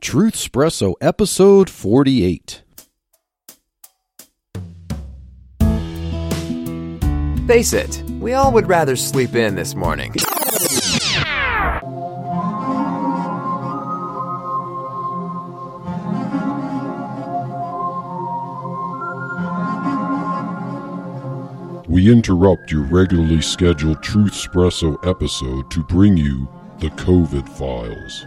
Truth Espresso, episode 48. Face it, we all would rather sleep in this morning. We interrupt your regularly scheduled Truth Espresso episode to bring you the COVID files.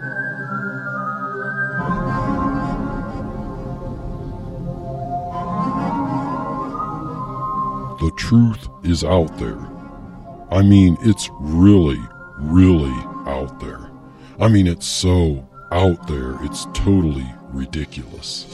The truth is out there. I mean, it's really, really out there. I mean, it's so out there, it's totally ridiculous.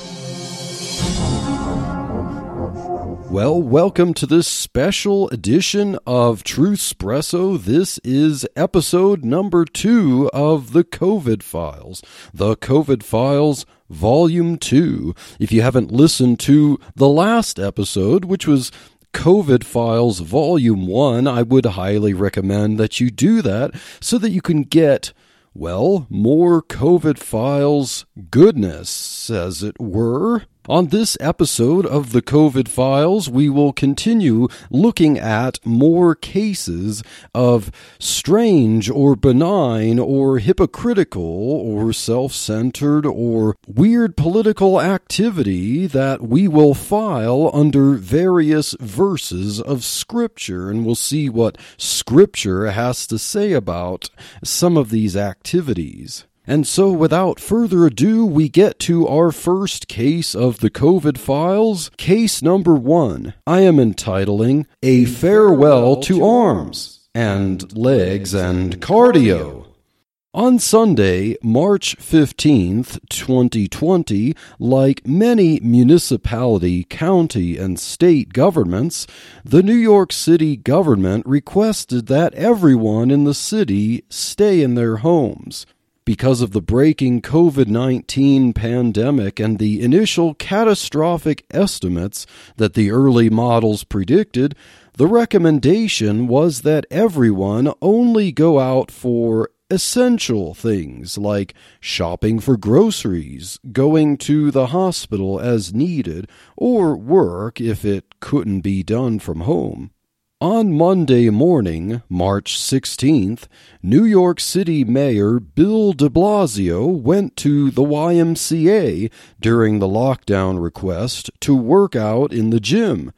Well, welcome to this special edition of Truth Espresso. This is episode number two of the COVID Files. The COVID Files Volume 2. If you haven't listened to the last episode, which was COVID Files Volume 1, I would highly recommend that you do that so that you can get, well, more COVID Files goodness, as it were. On this episode of the COVID Files, we will continue looking at more cases of strange or benign or hypocritical or self centered or weird political activity that we will file under various verses of Scripture. And we'll see what Scripture has to say about some of these activities. And so, without further ado, we get to our first case of the COVID files. Case number one I am entitling A Farewell to Arms and Legs and Cardio. On Sunday, March 15th, 2020, like many municipality, county, and state governments, the New York City government requested that everyone in the city stay in their homes because of the breaking COVID 19 pandemic and the initial catastrophic estimates that the early models predicted, the recommendation was that everyone only go out for essential things like shopping for groceries, going to the hospital as needed, or work if it couldn't be done from home. On Monday morning, March 16th, New York City Mayor Bill de Blasio went to the YMCA during the lockdown request to work out in the gym.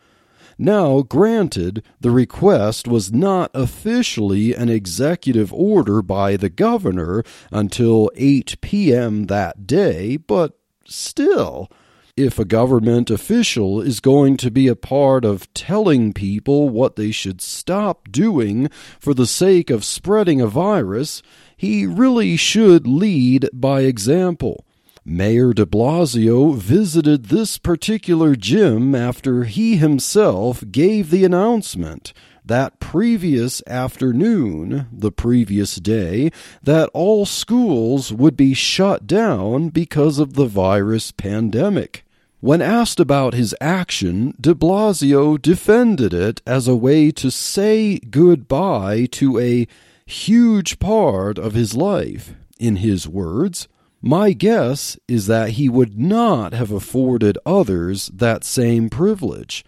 Now, granted, the request was not officially an executive order by the governor until 8 p.m. that day, but still. If a government official is going to be a part of telling people what they should stop doing for the sake of spreading a virus, he really should lead by example. Mayor de Blasio visited this particular gym after he himself gave the announcement that previous afternoon, the previous day, that all schools would be shut down because of the virus pandemic. When asked about his action, de Blasio defended it as a way to say goodbye to a huge part of his life. In his words, my guess is that he would not have afforded others that same privilege.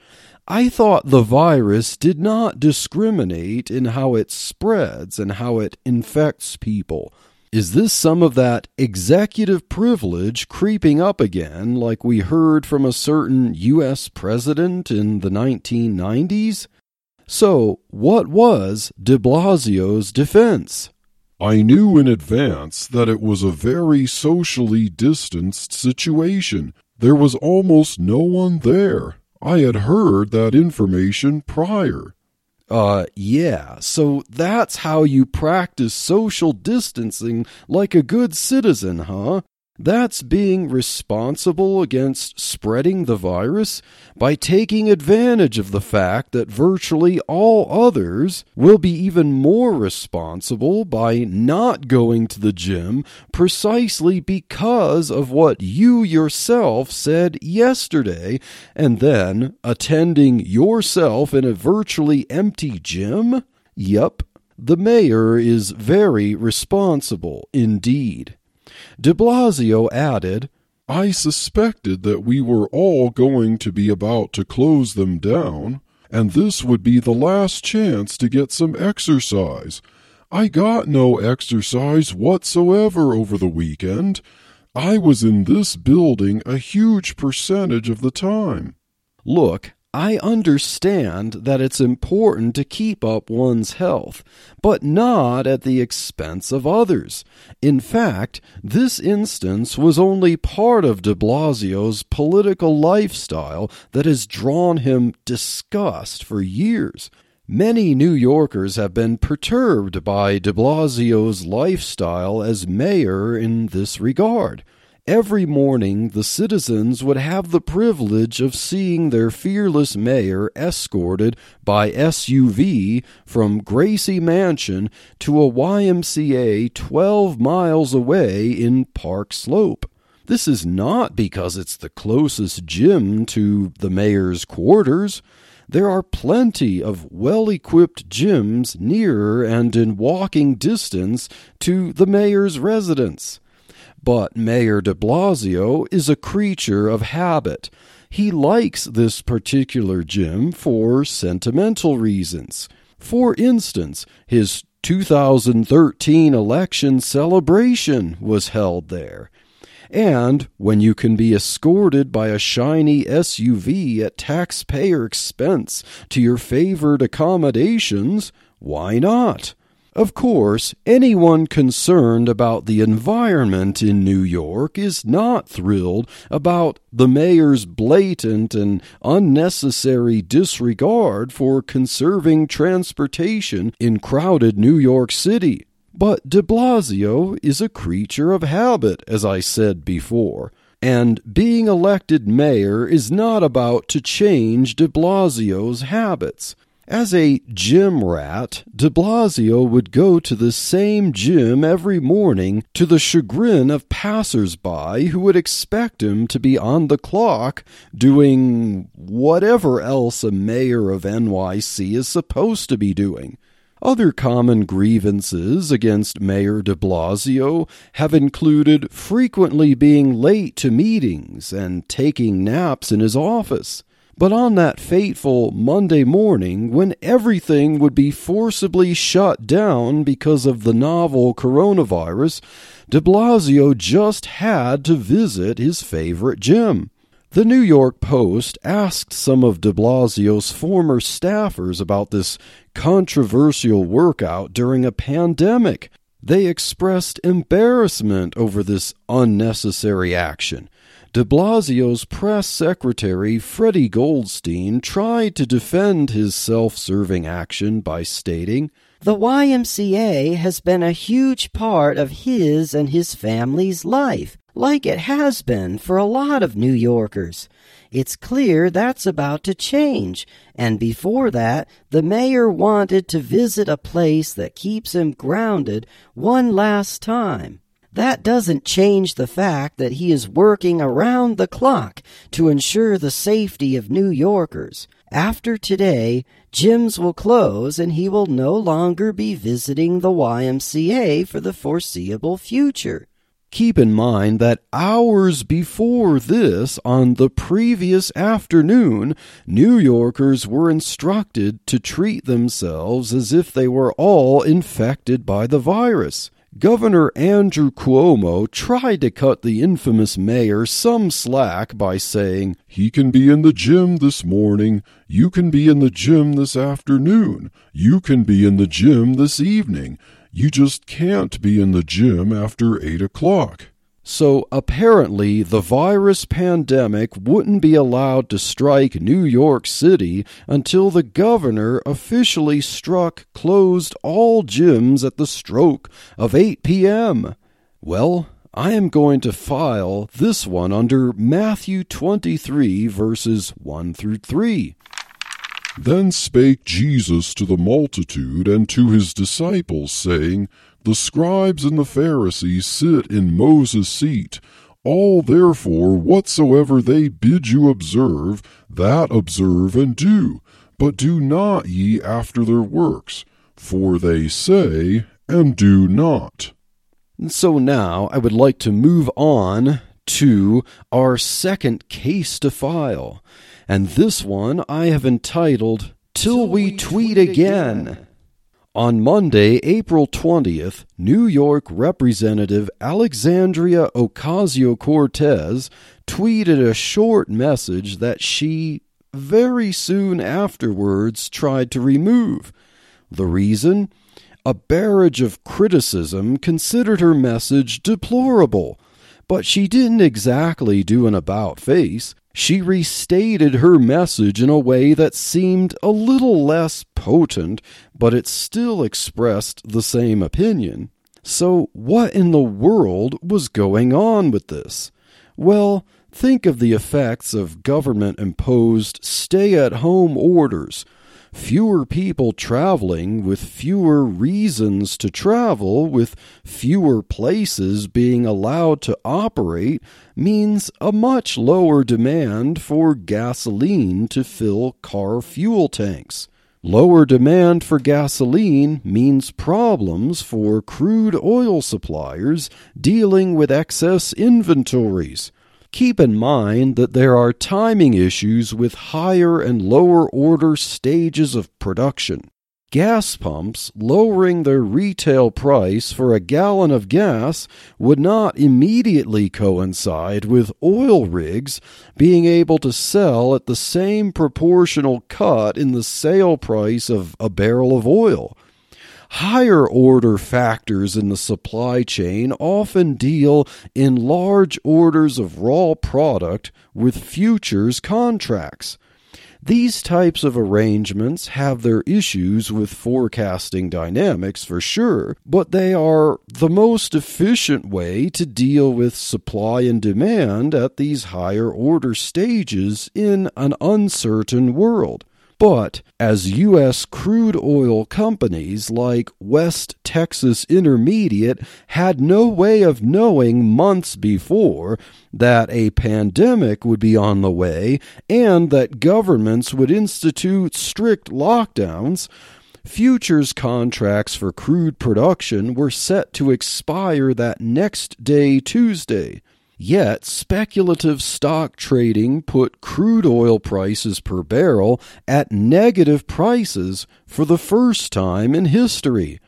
I thought the virus did not discriminate in how it spreads and how it infects people. Is this some of that executive privilege creeping up again, like we heard from a certain U.S. president in the 1990s? So, what was de Blasio's defense? I knew in advance that it was a very socially distanced situation. There was almost no one there. I had heard that information prior. Uh, yeah, so that's how you practice social distancing like a good citizen, huh? That's being responsible against spreading the virus by taking advantage of the fact that virtually all others will be even more responsible by not going to the gym precisely because of what you yourself said yesterday, and then attending yourself in a virtually empty gym? Yup, the mayor is very responsible indeed. De Blasio added, I suspected that we were all going to be about to close them down, and this would be the last chance to get some exercise. I got no exercise whatsoever over the weekend. I was in this building a huge percentage of the time. Look, I understand that it's important to keep up one's health, but not at the expense of others. In fact, this instance was only part of de Blasio's political lifestyle that has drawn him disgust for years. Many New Yorkers have been perturbed by de Blasio's lifestyle as mayor in this regard. Every morning, the citizens would have the privilege of seeing their fearless mayor escorted by SUV from Gracie Mansion to a YMCA 12 miles away in Park Slope. This is not because it's the closest gym to the mayor's quarters. There are plenty of well equipped gyms nearer and in walking distance to the mayor's residence. But Mayor de Blasio is a creature of habit. He likes this particular gym for sentimental reasons. For instance, his 2013 election celebration was held there. And when you can be escorted by a shiny SUV at taxpayer expense to your favored accommodations, why not? Of course, anyone concerned about the environment in New York is not thrilled about the mayor's blatant and unnecessary disregard for conserving transportation in crowded New York City. But de Blasio is a creature of habit, as I said before. And being elected mayor is not about to change de Blasio's habits. As a gym rat, de Blasio would go to the same gym every morning to the chagrin of passers-by who would expect him to be on the clock doing whatever else a mayor of NYC is supposed to be doing. Other common grievances against Mayor de Blasio have included frequently being late to meetings and taking naps in his office. But on that fateful Monday morning, when everything would be forcibly shut down because of the novel coronavirus, de Blasio just had to visit his favorite gym. The New York Post asked some of de Blasio's former staffers about this controversial workout during a pandemic. They expressed embarrassment over this unnecessary action. De Blasio's press secretary, Freddi Goldstein, tried to defend his self serving action by stating, The YMCA has been a huge part of his and his family's life, like it has been for a lot of New Yorkers. It's clear that's about to change, and before that, the mayor wanted to visit a place that keeps him grounded one last time. That doesn't change the fact that he is working around the clock to ensure the safety of New Yorkers. After today, gyms will close and he will no longer be visiting the YMCA for the foreseeable future. Keep in mind that hours before this, on the previous afternoon, New Yorkers were instructed to treat themselves as if they were all infected by the virus. Governor Andrew Cuomo tried to cut the infamous mayor some slack by saying, He can be in the gym this morning. You can be in the gym this afternoon. You can be in the gym this evening. You just can't be in the gym after 8 o'clock. So apparently, the virus pandemic wouldn't be allowed to strike New York City until the governor officially struck closed all gyms at the stroke of 8 p.m. Well, I am going to file this one under Matthew 23, verses 1 through 3. Then spake Jesus to the multitude and to his disciples, saying, The scribes and the Pharisees sit in Moses' seat. All therefore whatsoever they bid you observe, that observe and do. But do not ye after their works, for they say, and do not. So now I would like to move on to our second case to file. And this one I have entitled Till We Tweet Again. On Monday, April 20th, New York Representative Alexandria Ocasio Cortez tweeted a short message that she very soon afterwards tried to remove. The reason? A barrage of criticism considered her message deplorable. But she didn't exactly do an about face. She restated her message in a way that seemed a little less potent, but it still expressed the same opinion. So, what in the world was going on with this? Well, think of the effects of government imposed stay at home orders fewer people traveling with fewer reasons to travel, with fewer places being allowed to operate, means a much lower demand for gasoline to fill car fuel tanks. Lower demand for gasoline means problems for crude oil suppliers dealing with excess inventories. Keep in mind that there are timing issues with higher and lower order stages of production. Gas pumps lowering their retail price for a gallon of gas would not immediately coincide with oil rigs being able to sell at the same proportional cut in the sale price of a barrel of oil. Higher order factors in the supply chain often deal in large orders of raw product with futures contracts. These types of arrangements have their issues with forecasting dynamics for sure, but they are the most efficient way to deal with supply and demand at these higher order stages in an uncertain world. But as U.S. crude oil companies like West Texas Intermediate had no way of knowing months before that a pandemic would be on the way and that governments would institute strict lockdowns, futures contracts for crude production were set to expire that next day, Tuesday. Yet, speculative stock trading put crude oil prices per barrel at negative prices for the first time in history.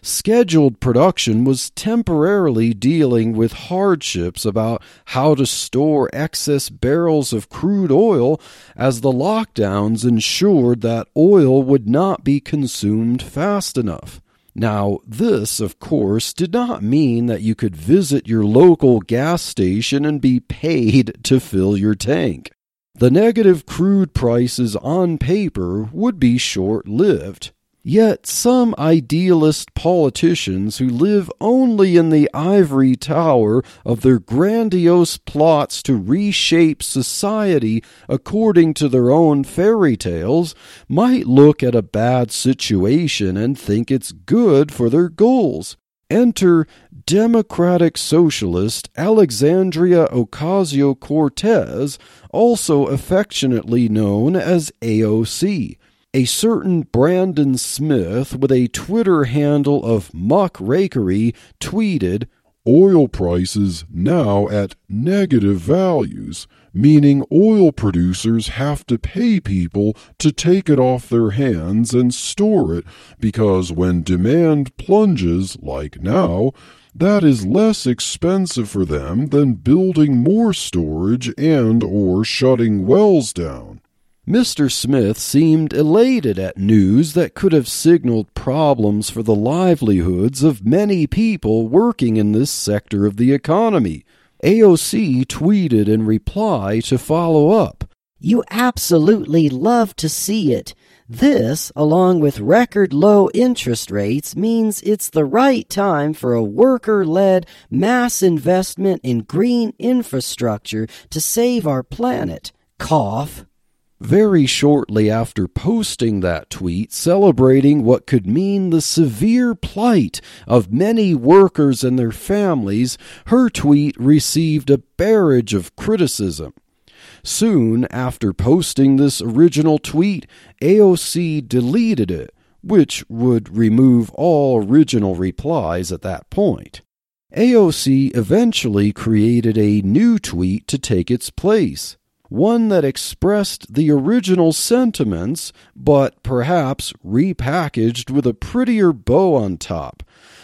Scheduled production was temporarily dealing with hardships about how to store excess barrels of crude oil as the lockdowns ensured that oil would not be consumed fast enough. Now, this, of course, did not mean that you could visit your local gas station and be paid to fill your tank. The negative crude prices on paper would be short lived. Yet some idealist politicians who live only in the ivory tower of their grandiose plots to reshape society according to their own fairy tales might look at a bad situation and think it's good for their goals. Enter Democratic Socialist Alexandria Ocasio Cortez, also affectionately known as AOC a certain Brandon Smith with a Twitter handle of muckrakery tweeted, Oil prices now at negative values, meaning oil producers have to pay people to take it off their hands and store it because when demand plunges, like now, that is less expensive for them than building more storage and or shutting wells down. Mr. Smith seemed elated at news that could have signaled problems for the livelihoods of many people working in this sector of the economy. AOC tweeted in reply to follow up. You absolutely love to see it. This, along with record low interest rates, means it's the right time for a worker led mass investment in green infrastructure to save our planet. Cough. Very shortly after posting that tweet celebrating what could mean the severe plight of many workers and their families, her tweet received a barrage of criticism. Soon after posting this original tweet, AOC deleted it, which would remove all original replies at that point. AOC eventually created a new tweet to take its place, one that expressed the original sentiments, but perhaps repackaged with a prettier bow on top.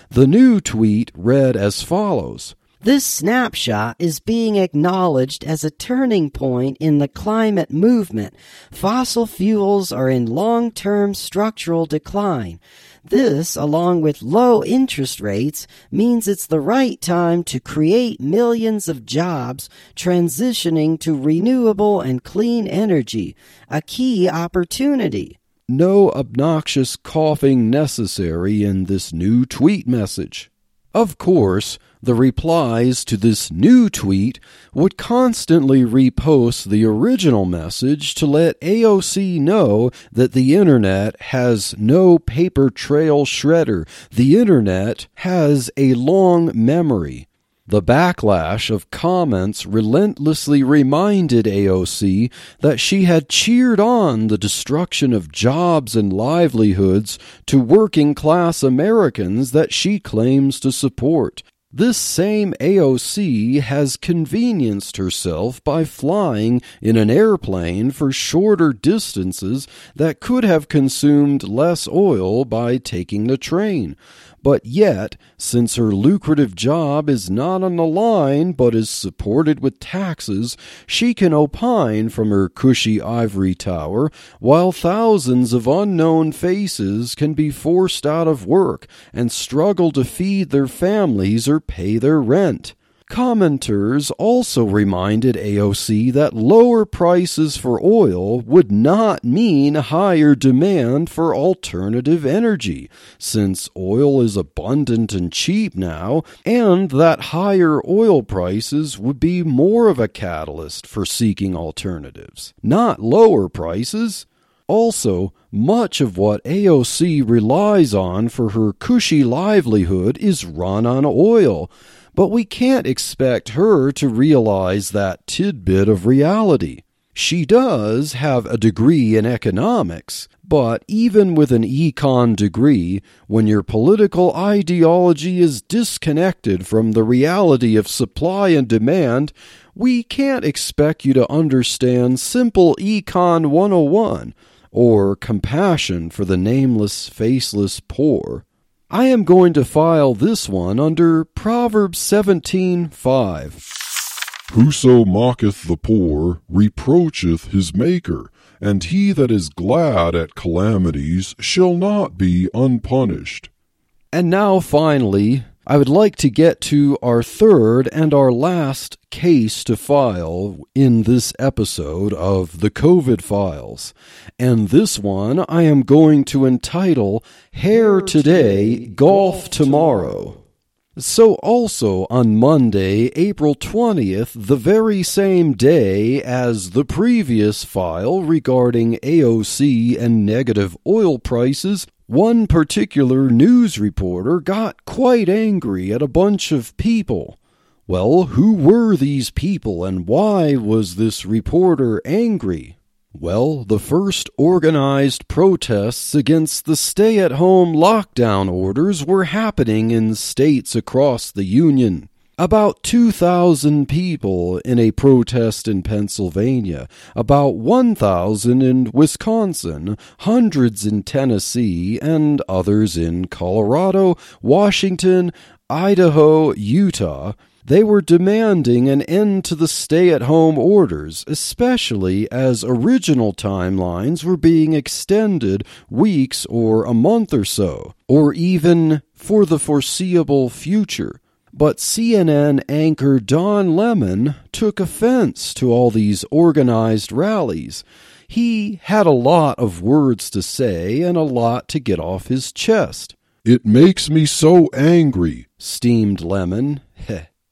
The new tweet read as follows this snapshot is being acknowledged as a turning point in the climate movement. Fossil fuels are in long term structural decline. This, along with low interest rates, means it's the right time to create millions of jobs transitioning to renewable and clean energy, a key opportunity. No obnoxious coughing necessary in this new tweet message. Of course, the replies to this new tweet would constantly repost the original message to let AOC know that the internet has no paper trail shredder. The internet has a long memory. The backlash of comments relentlessly reminded AOC that she had cheered on the destruction of jobs and livelihoods to working class Americans that she claims to support. This same AOC has convenienced herself by flying in an airplane for shorter distances that could have consumed less oil by taking the train. But yet, since her lucrative job is not on the line but is supported with taxes, she can opine from her cushy ivory tower, while thousands of unknown faces can be forced out of work and struggle to feed their families or pay their rent. Commenters also reminded AOC that lower prices for oil would not mean higher demand for alternative energy, since oil is abundant and cheap now, and that higher oil prices would be more of a catalyst for seeking alternatives, not lower prices. Also, much of what AOC relies on for her cushy livelihood is run on oil but we can't expect her to realize that tidbit of reality. She does have a degree in economics, but even with an econ degree, when your political ideology is disconnected from the reality of supply and demand, we can't expect you to understand simple Econ 101 or compassion for the nameless, faceless poor. I am going to file this one under Proverbs 17:5. Whoso mocketh the poor reproacheth his maker, and he that is glad at calamities shall not be unpunished. And now finally, I would like to get to our third and our last case to file in this episode of the COVID Files. And this one I am going to entitle Hair Today, Golf Tomorrow. So, also on Monday, April 20th, the very same day as the previous file regarding AOC and negative oil prices, one particular news reporter got quite angry at a bunch of people. Well, who were these people and why was this reporter angry? Well, the first organized protests against the stay at home lockdown orders were happening in states across the Union. About 2,000 people in a protest in Pennsylvania, about 1,000 in Wisconsin, hundreds in Tennessee, and others in Colorado, Washington, Idaho, Utah. They were demanding an end to the stay at home orders, especially as original timelines were being extended weeks or a month or so, or even for the foreseeable future. But CNN anchor Don Lemon took offense to all these organized rallies. He had a lot of words to say and a lot to get off his chest. It makes me so angry, steamed Lemon.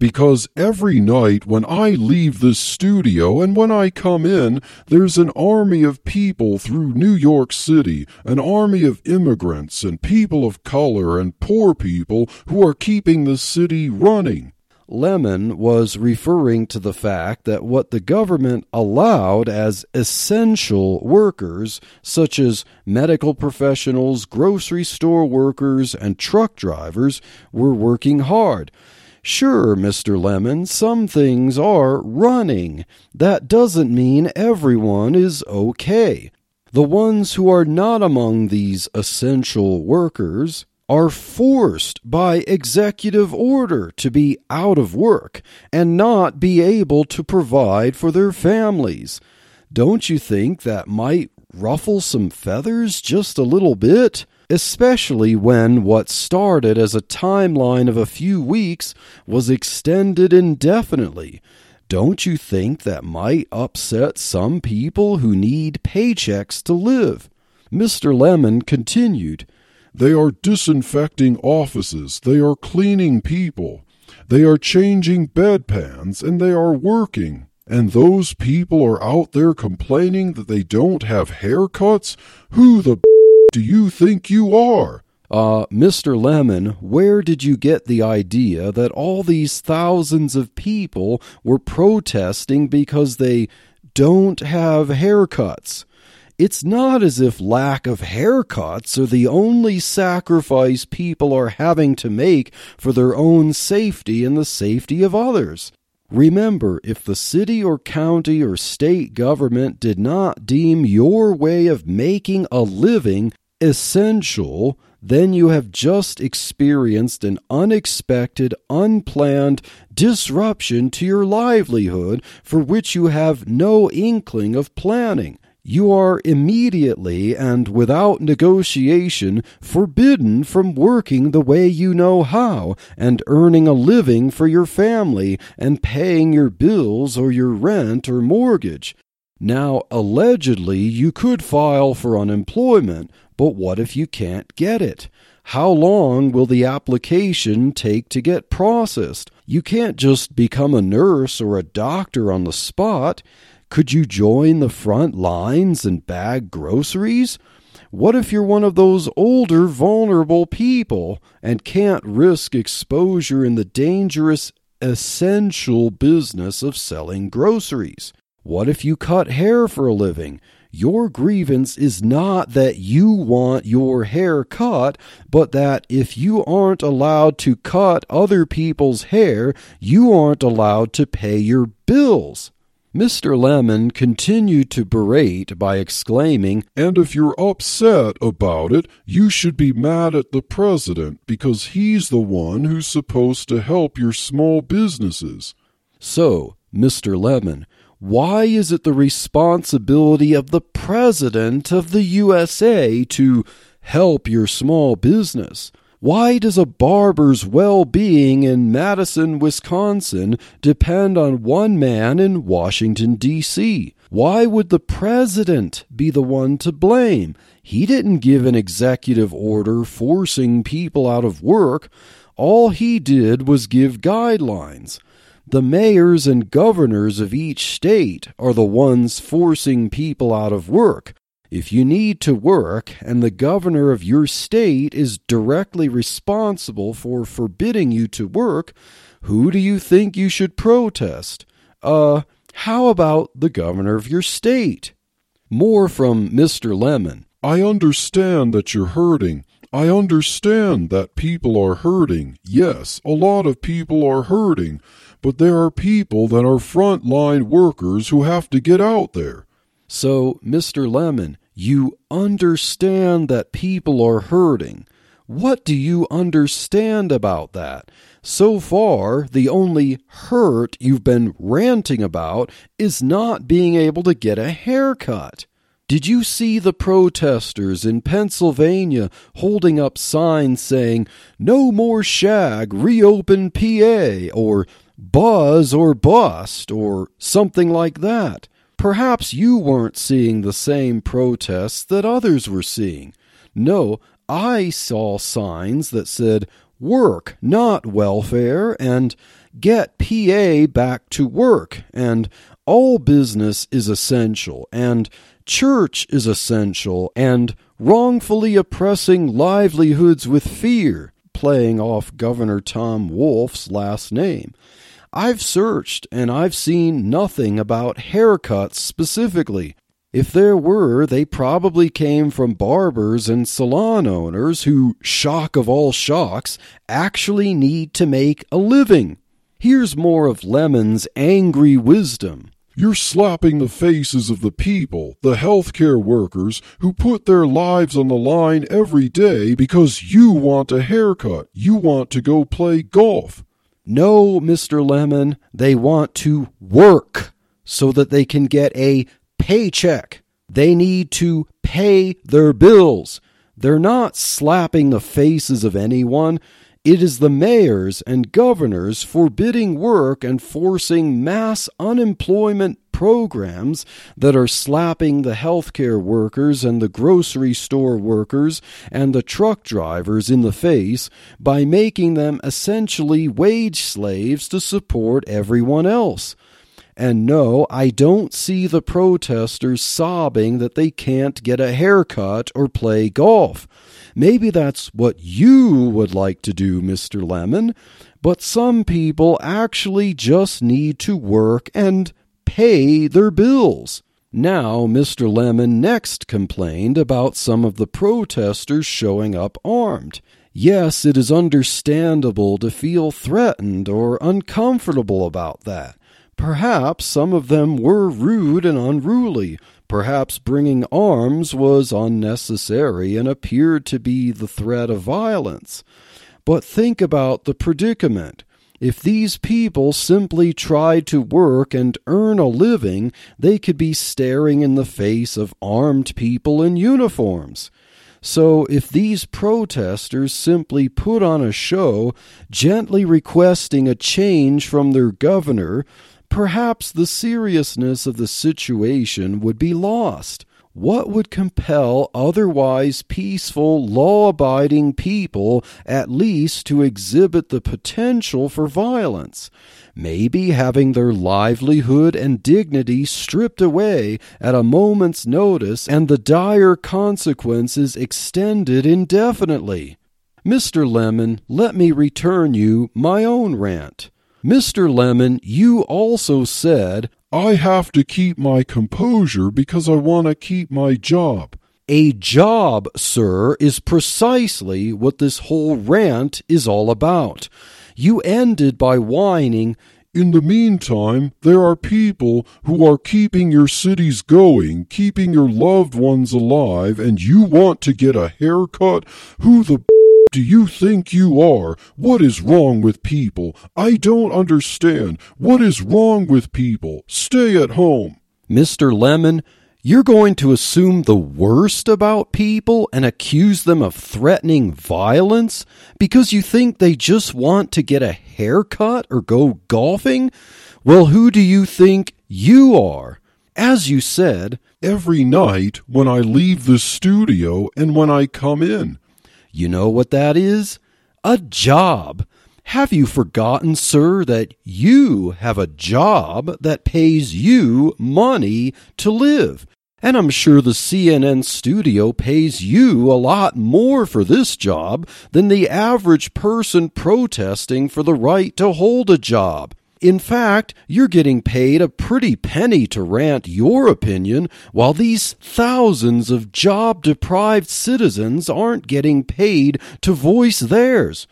Because every night when I leave this studio and when I come in, there's an army of people through New York City, an army of immigrants and people of color and poor people who are keeping the city running. Lemon was referring to the fact that what the government allowed as essential workers, such as medical professionals, grocery store workers, and truck drivers, were working hard Sure, Mr. Lemon, some things are running. That doesn't mean everyone is okay. The ones who are not among these essential workers are forced by executive order to be out of work and not be able to provide for their families. Don't you think that might ruffle some feathers just a little bit? Especially when what started as a timeline of a few weeks was extended indefinitely. Don't you think that might upset some people who need paychecks to live? Mr. Lemon continued. They are disinfecting offices. They are cleaning people. They are changing bedpans and they are working. And those people are out there complaining that they don't have haircuts? Who the do you think you are? Uh, Mr. Lemon, where did you get the idea that all these thousands of people were protesting because they don't have haircuts? It's not as if lack of haircuts are the only sacrifice people are having to make for their own safety and the safety of others. Remember, if the city or county or state government did not deem your way of making a living essential, then you have just experienced an unexpected, unplanned disruption to your livelihood for which you have no inkling of planning you are immediately and without negotiation forbidden from working the way you know how and earning a living for your family and paying your bills or your rent or mortgage. Now, allegedly, you could file for unemployment, but what if you can't get it? How long will the application take to get processed? You can't just become a nurse or a doctor on the spot. Could you join the front lines and bag groceries? What if you're one of those older, vulnerable people and can't risk exposure in the dangerous, essential business of selling groceries? What if you cut hair for a living? Your grievance is not that you want your hair cut, but that if you aren't allowed to cut other people's hair, you aren't allowed to pay your bills. Mr. Lemon continued to berate by exclaiming, And if you're upset about it, you should be mad at the president because he's the one who's supposed to help your small businesses. So, Mr. Lemon, why is it the responsibility of the President of the USA to help your small business? Why does a barber's well being in Madison, Wisconsin depend on one man in Washington, D.C.? Why would the president be the one to blame? He didn't give an executive order forcing people out of work. All he did was give guidelines. The mayors and governors of each state are the ones forcing people out of work. If you need to work and the governor of your state is directly responsible for forbidding you to work, who do you think you should protest? Uh, how about the governor of your state? More from Mr. Lemon. I understand that you're hurting. I understand that people are hurting. Yes, a lot of people are hurting, but there are people that are frontline workers who have to get out there. So, Mr. Lemon, you understand that people are hurting. What do you understand about that? So far, the only hurt you've been ranting about is not being able to get a haircut. Did you see the protesters in Pennsylvania holding up signs saying, No more shag, reopen PA, or buzz or bust, or something like that? Perhaps you weren't seeing the same protests that others were seeing. No, I saw signs that said, work, not welfare, and get PA back to work, and all business is essential, and church is essential, and wrongfully oppressing livelihoods with fear, playing off Governor Tom Wolf's last name. I've searched and I've seen nothing about haircuts specifically. If there were, they probably came from barbers and salon owners who, shock of all shocks, actually need to make a living. Here's more of Lemon's angry wisdom. You're slapping the faces of the people, the healthcare workers, who put their lives on the line every day because you want a haircut. You want to go play golf. No, Mr. Lemon, they want to work so that they can get a paycheck. They need to pay their bills. They're not slapping the faces of anyone. It is the mayors and governors forbidding work and forcing mass unemployment programs that are slapping the healthcare workers and the grocery store workers and the truck drivers in the face by making them essentially wage slaves to support everyone else. And no, I don't see the protesters sobbing that they can't get a haircut or play golf. Maybe that's what you would like to do, Mr. Lemon, but some people actually just need to work and pay their bills. Now, Mr. Lemon next complained about some of the protesters showing up armed. Yes, it is understandable to feel threatened or uncomfortable about that. Perhaps some of them were rude and unruly. Perhaps bringing arms was unnecessary and appeared to be the threat of violence. But think about the predicament. If these people simply tried to work and earn a living, they could be staring in the face of armed people in uniforms. So, if these protesters simply put on a show, gently requesting a change from their governor, perhaps the seriousness of the situation would be lost. What would compel otherwise peaceful, law abiding people at least to exhibit the potential for violence? Maybe having their livelihood and dignity stripped away at a moment's notice and the dire consequences extended indefinitely. Mr. Lemon, let me return you my own rant. Mr. Lemon, you also said, I have to keep my composure because I want to keep my job. A job, sir, is precisely what this whole rant is all about. You ended by whining, In the meantime, there are people who are keeping your cities going, keeping your loved ones alive, and you want to get a haircut? Who the do you think you are? What is wrong with people? I don't understand. What is wrong with people? Stay at home. Mr. Lemon, you're going to assume the worst about people and accuse them of threatening violence because you think they just want to get a haircut or go golfing? Well, who do you think you are? As you said, every night when I leave the studio and when I come in. You know what that is? A job. Have you forgotten, sir, that you have a job that pays you money to live? And I'm sure the CNN studio pays you a lot more for this job than the average person protesting for the right to hold a job. In fact, you're getting paid a pretty penny to rant your opinion, while these thousands of job deprived citizens aren't getting paid to voice theirs.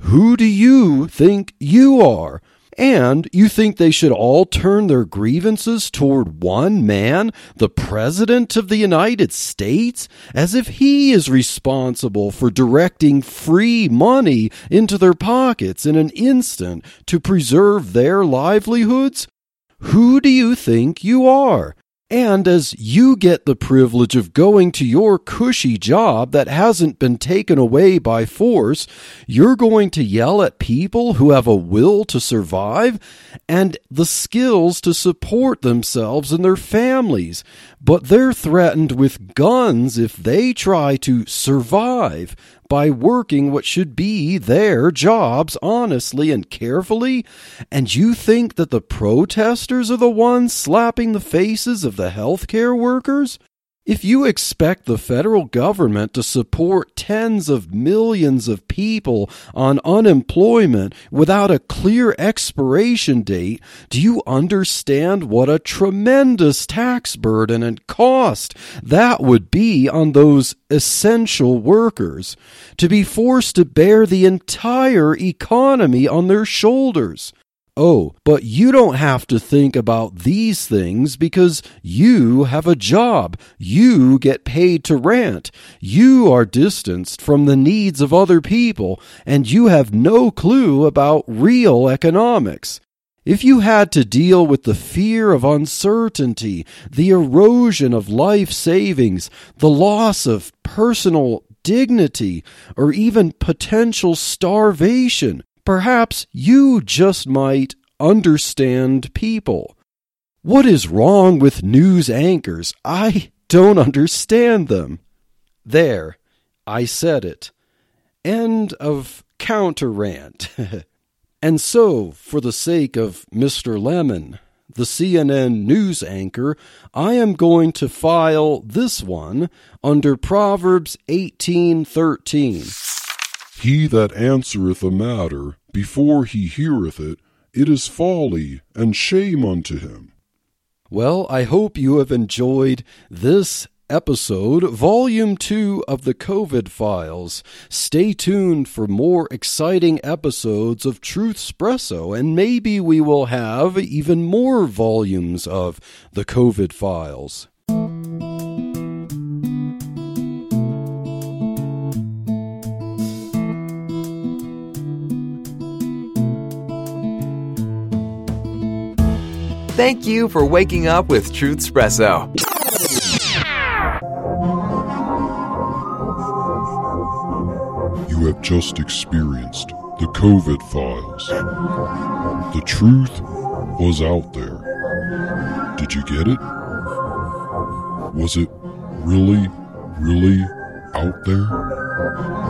Who do you think you are? And you think they should all turn their grievances toward one man, the President of the United States, as if he is responsible for directing free money into their pockets in an instant to preserve their livelihoods? Who do you think you are? And as you get the privilege of going to your cushy job that hasn't been taken away by force, you're going to yell at people who have a will to survive and the skills to support themselves and their families. But they're threatened with guns if they try to survive by working what should be their jobs honestly and carefully? And you think that the protesters are the ones slapping the faces of the healthcare workers? If you expect the federal government to support tens of millions of people on unemployment without a clear expiration date, do you understand what a tremendous tax burden and cost that would be on those essential workers? To be forced to bear the entire economy on their shoulders. Oh, but you don't have to think about these things because you have a job. You get paid to rant. You are distanced from the needs of other people, and you have no clue about real economics. If you had to deal with the fear of uncertainty, the erosion of life savings, the loss of personal dignity, or even potential starvation, Perhaps you just might understand people. What is wrong with news anchors? I don't understand them. There, I said it. End of counter rant. and so, for the sake of Mr. Lemon, the CNN news anchor, I am going to file this one under Proverbs 18:13. He that answereth a matter before he heareth it, it is folly and shame unto him. Well, I hope you have enjoyed this episode, Volume 2 of the COVID Files. Stay tuned for more exciting episodes of Truth Espresso, and maybe we will have even more volumes of the COVID Files. Thank you for waking up with Truth Espresso. You have just experienced the COVID files. The truth was out there. Did you get it? Was it really, really out there?